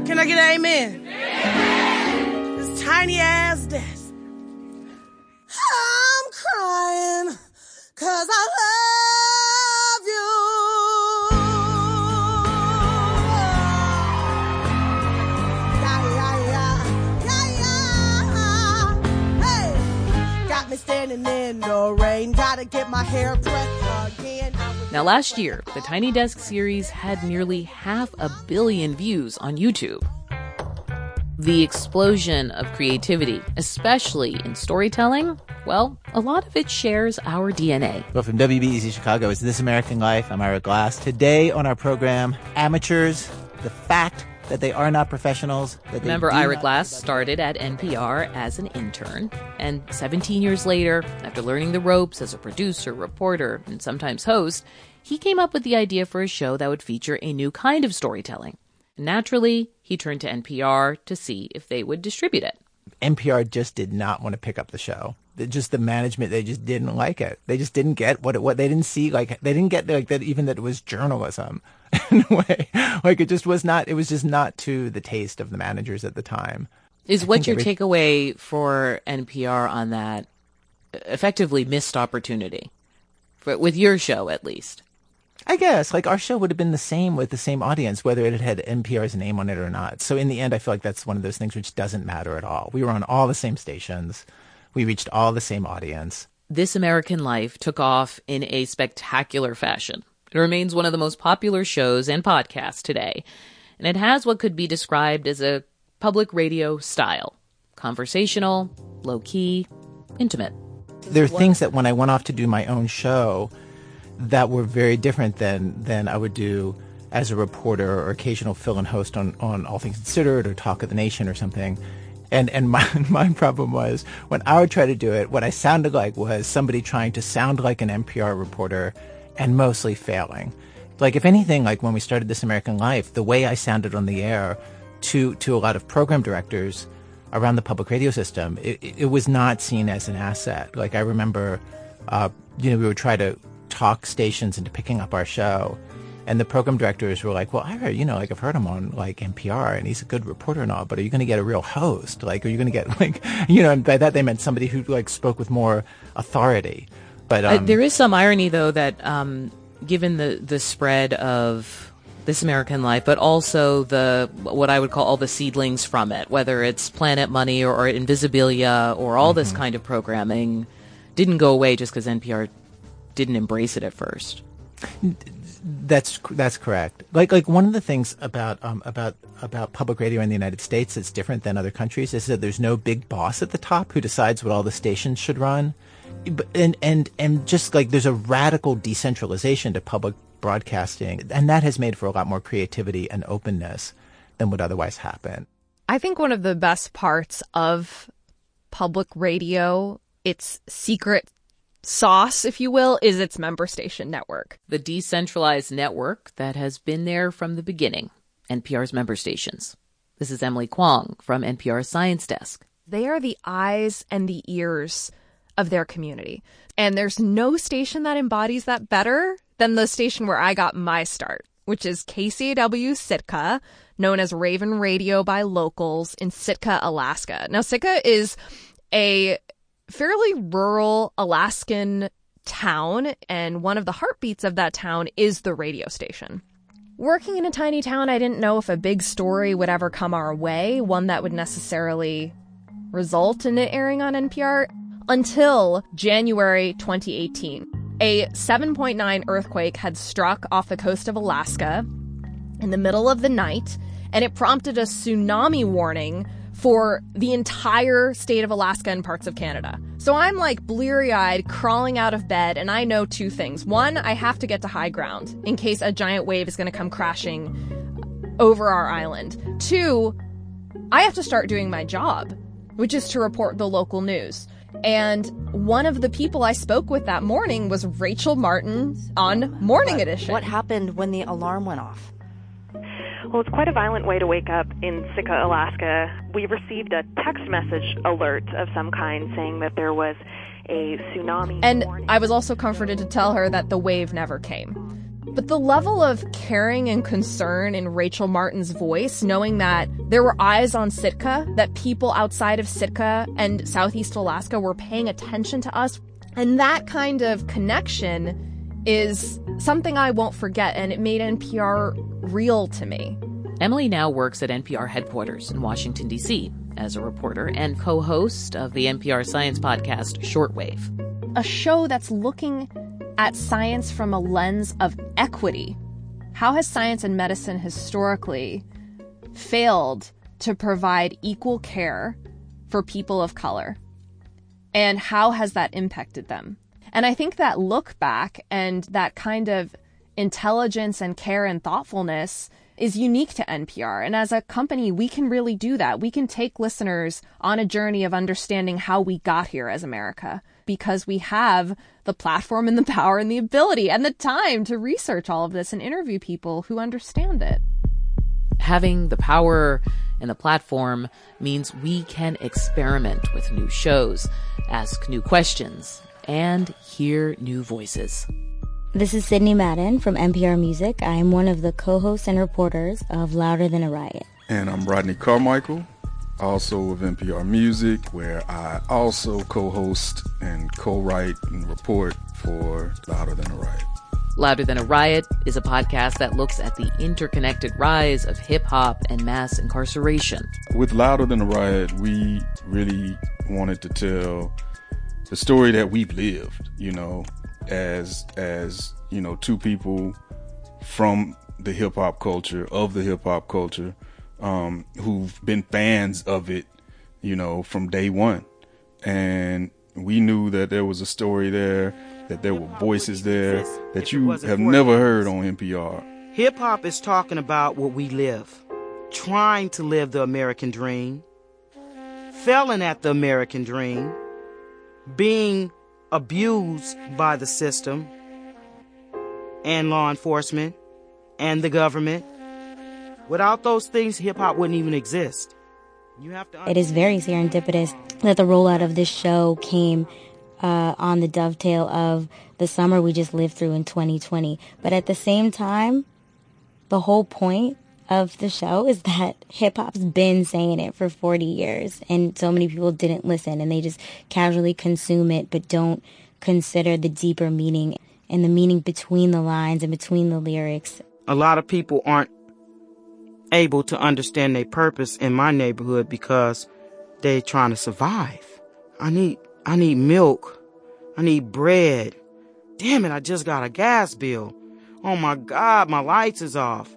Can I get an amen? This tiny ass desk. I'm crying cause I love got me standing in the rain. Gotta get my hair pressed again. Now, last year, the Tiny Desk series had nearly half a billion views on YouTube. The explosion of creativity, especially in storytelling, well, a lot of it shares our DNA. Well, from WBEZ Chicago, it's This American Life. I'm Ira Glass. Today on our program, amateurs, the fact that they are not professionals. That Remember, Ira Glass started at NPR as an intern, and 17 years later, after learning the ropes as a producer, reporter, and sometimes host, he came up with the idea for a show that would feature a new kind of storytelling. Naturally, he turned to NPR to see if they would distribute it. NPR just did not want to pick up the show. Just the management, they just didn't like it. They just didn't get what it, what they didn't see. Like they didn't get like that even that it was journalism in a way. Like it just was not. It was just not to the taste of the managers at the time. Is what your every, takeaway for NPR on that? Effectively missed opportunity, for, with your show at least. I guess like our show would have been the same with the same audience, whether it had NPR's name on it or not. So in the end, I feel like that's one of those things which doesn't matter at all. We were on all the same stations. We reached all the same audience. This American Life took off in a spectacular fashion. It remains one of the most popular shows and podcasts today. And it has what could be described as a public radio style conversational, low key, intimate. There are things that when I went off to do my own show, that were very different than than I would do as a reporter or occasional fill-in host on, on All Things Considered or Talk of the Nation or something. And and my my problem was when I would try to do it, what I sounded like was somebody trying to sound like an NPR reporter and mostly failing. Like if anything, like when we started This American Life, the way I sounded on the air to to a lot of program directors around the public radio system, it, it was not seen as an asset. Like I remember, uh, you know, we would try to talk stations into picking up our show. And the program directors were like, well, I heard, you know, like I've heard him on like NPR and he's a good reporter and all, but are you going to get a real host? Like, are you going to get like, you know, and by that they meant somebody who like spoke with more authority. But Uh, um, there is some irony, though, that um, given the the spread of This American Life, but also the what I would call all the seedlings from it, whether it's Planet Money or, or Invisibilia or all this Mhm. kind of programming, didn't go away just because NPR didn't embrace it at first. That's that's correct. Like like one of the things about um, about about public radio in the United States that's different than other countries is that there's no big boss at the top who decides what all the stations should run, and and and just like there's a radical decentralization to public broadcasting, and that has made for a lot more creativity and openness than would otherwise happen. I think one of the best parts of public radio, its secret sauce, if you will, is its member station network. The decentralized network that has been there from the beginning, NPR's member stations. This is Emily Kwong from NPR's Science Desk. They are the eyes and the ears of their community. And there's no station that embodies that better than the station where I got my start, which is KCAW Sitka, known as Raven Radio by locals in Sitka, Alaska. Now, Sitka is a fairly rural Alaskan town, and one of the heartbeats of that town is the radio station. Working in a tiny town, I didn't know if a big story would ever come our way, one that would necessarily result in it airing on NPR, until January 2018. A 7.9 earthquake had struck off the coast of Alaska in the middle of the night, and it prompted a tsunami warning for the entire state of Alaska and parts of Canada. So I'm like bleary eyed, crawling out of bed, and I know two things. One, I have to get to high ground in case a giant wave is going to come crashing over our island. Two, I have to start doing my job, which is to report the local news. And one of the people I spoke with that morning was Rachel Martin on Morning Edition. What happened when the alarm went off? Well, it's quite a violent way to wake up in Sitka, Alaska. We received a text message alert of some kind saying that there was a tsunami. And I was also comforted to tell her that the wave never came. But the level of caring and concern in Rachel Martin's voice, knowing that there were eyes on Sitka, that people outside of Sitka and Southeast Alaska were paying attention to us, and that kind of connection is something I won't forget, and it made NPR real to me. Emily now works at NPR headquarters in Washington, D.C., as a reporter and co host of the NPR science podcast Shortwave. A show that's looking at science from a lens of equity. How has science and medicine historically failed to provide equal care for people of color? And how has that impacted them? And I think that look back and that kind of intelligence and care and thoughtfulness is unique to NPR. And as a company, we can really do that. We can take listeners on a journey of understanding how we got here as America because we have the platform and the power and the ability and the time to research all of this and interview people who understand it. Having the power and the platform means we can experiment with new shows, ask new questions, and hear new voices. This is Sidney Madden from NPR Music. I am one of the co hosts and reporters of Louder Than a Riot. And I'm Rodney Carmichael, also of NPR Music, where I also co host and co write and report for Louder Than a Riot. Louder Than a Riot is a podcast that looks at the interconnected rise of hip hop and mass incarceration. With Louder Than a Riot, we really wanted to tell the story that we've lived, you know, as as you know, two people from the hip hop culture of the hip hop culture um, who've been fans of it, you know, from day one, and we knew that there was a story there that there were voices there that you have never heard on NPR. Hip hop is talking about what we live, trying to live the American dream, failing at the American dream, being abused by the system and law enforcement and the government. Without those things, hip hop wouldn't even exist. You have to. It is very serendipitous that the rollout of this show came uh, on the dovetail of the summer we just lived through in 2020. But at the same time, the whole point of the show is that hip hop's been saying it for 40 years, and so many people didn't listen and they just casually consume it but don't consider the deeper meaning and the meaning between the lines and between the lyrics. A lot of people aren't able to understand their purpose in my neighborhood because they're trying to survive. I need I need milk. I need bread. Damn it, I just got a gas bill. Oh my god, my lights is off.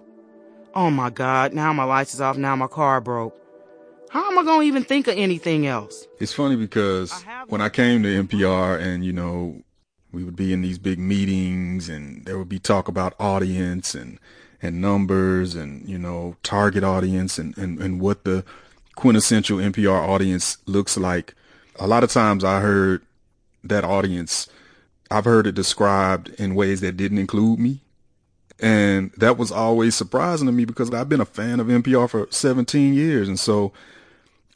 Oh my god, now my lights is off, now my car broke. How am I going to even think of anything else? It's funny because when I came to NPR and, you know, we would be in these big meetings and there would be talk about audience and, and numbers and, you know, target audience and, and, and what the quintessential NPR audience looks like. A lot of times I heard that audience, I've heard it described in ways that didn't include me. And that was always surprising to me because I've been a fan of NPR for 17 years. And so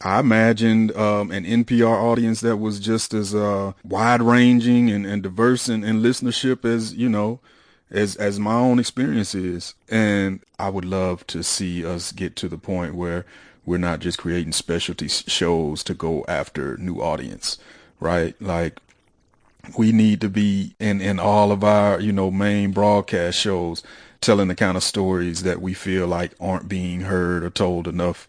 I imagined um, an NPR audience that was just as uh, wide ranging and, and diverse in, in listenership as, you know, as as my own experience is. And I would love to see us get to the point where we're not just creating specialty shows to go after new audience, right? Like we need to be in in all of our you know main broadcast shows telling the kind of stories that we feel like aren't being heard or told enough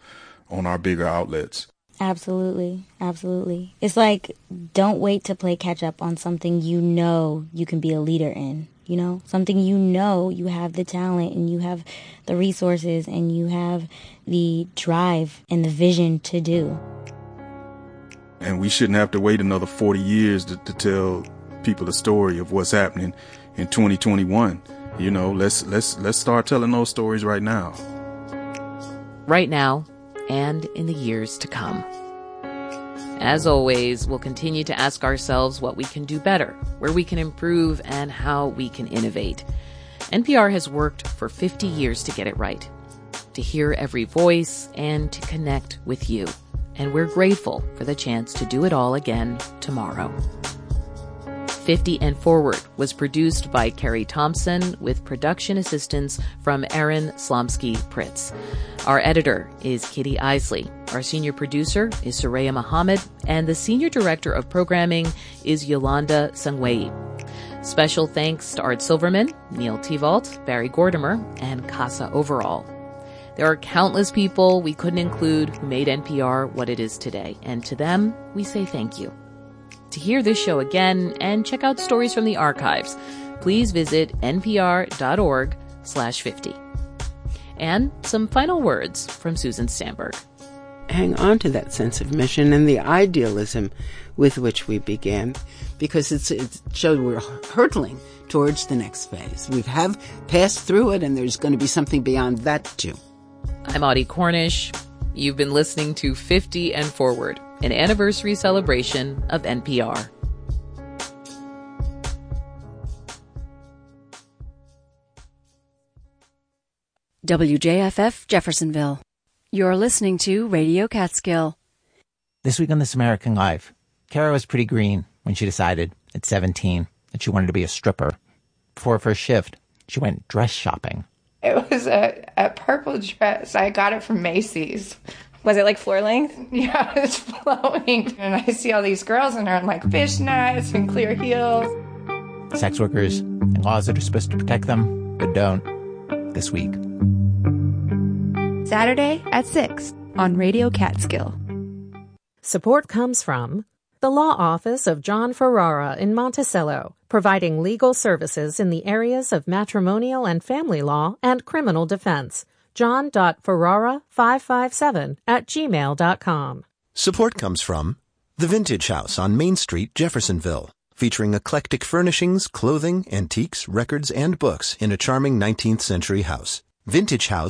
on our bigger outlets. Absolutely. Absolutely. It's like don't wait to play catch up on something you know you can be a leader in you know? Something you know you have the talent and you have the resources and you have the drive and the vision to do and we shouldn't have to wait another 40 years to, to tell people the story of what's happening in 2021 you know let's let's let's start telling those stories right now. Right now and in the years to come. As always we'll continue to ask ourselves what we can do better where we can improve and how we can innovate. Npr has worked for 50 years to get it right to hear every voice and to connect with you and we're grateful for the chance to do it all again tomorrow. 50 and Forward was produced by Carrie Thompson with production assistance from Aaron Slomsky Pritz. Our editor is Kitty Eisele. Our senior producer is Soraya Mohammed, and the senior director of programming is Yolanda Sangweni. Special thanks to Art Silverman, Neil Tevault, Barry Gordemer, and Casa Overall. There are countless people we couldn't include who made NPR what it is today, and to them, we say thank you. To hear this show again and check out stories from the archives, please visit npr.org slash 50. And some final words from Susan Stamberg. Hang on to that sense of mission and the idealism with which we began, because it's, it shows we're hurtling towards the next phase. We have passed through it, and there's going to be something beyond that, too. I'm Audie Cornish. You've been listening to 50 and Forward, an anniversary celebration of NPR. WJFF Jeffersonville. You're listening to Radio Catskill. This week on This American Life, Kara was pretty green when she decided at 17 that she wanted to be a stripper. Before her first shift, she went dress shopping. It was a, a purple dress. I got it from Macy's. Was it like floor length? Yeah, it's flowing. And I see all these girls and they're in like fishnets and clear heels. Sex workers and laws that are supposed to protect them, but don't. This week. Saturday at 6 on Radio Catskill. Support comes from the Law Office of John Ferrara in Monticello, providing legal services in the areas of matrimonial and family law and criminal defense. John.Ferrara557 at gmail.com. Support comes from The Vintage House on Main Street, Jeffersonville. featuring eclectic furnishings, clothing, antiques, records, and books in a charming 19th century house. Vintage House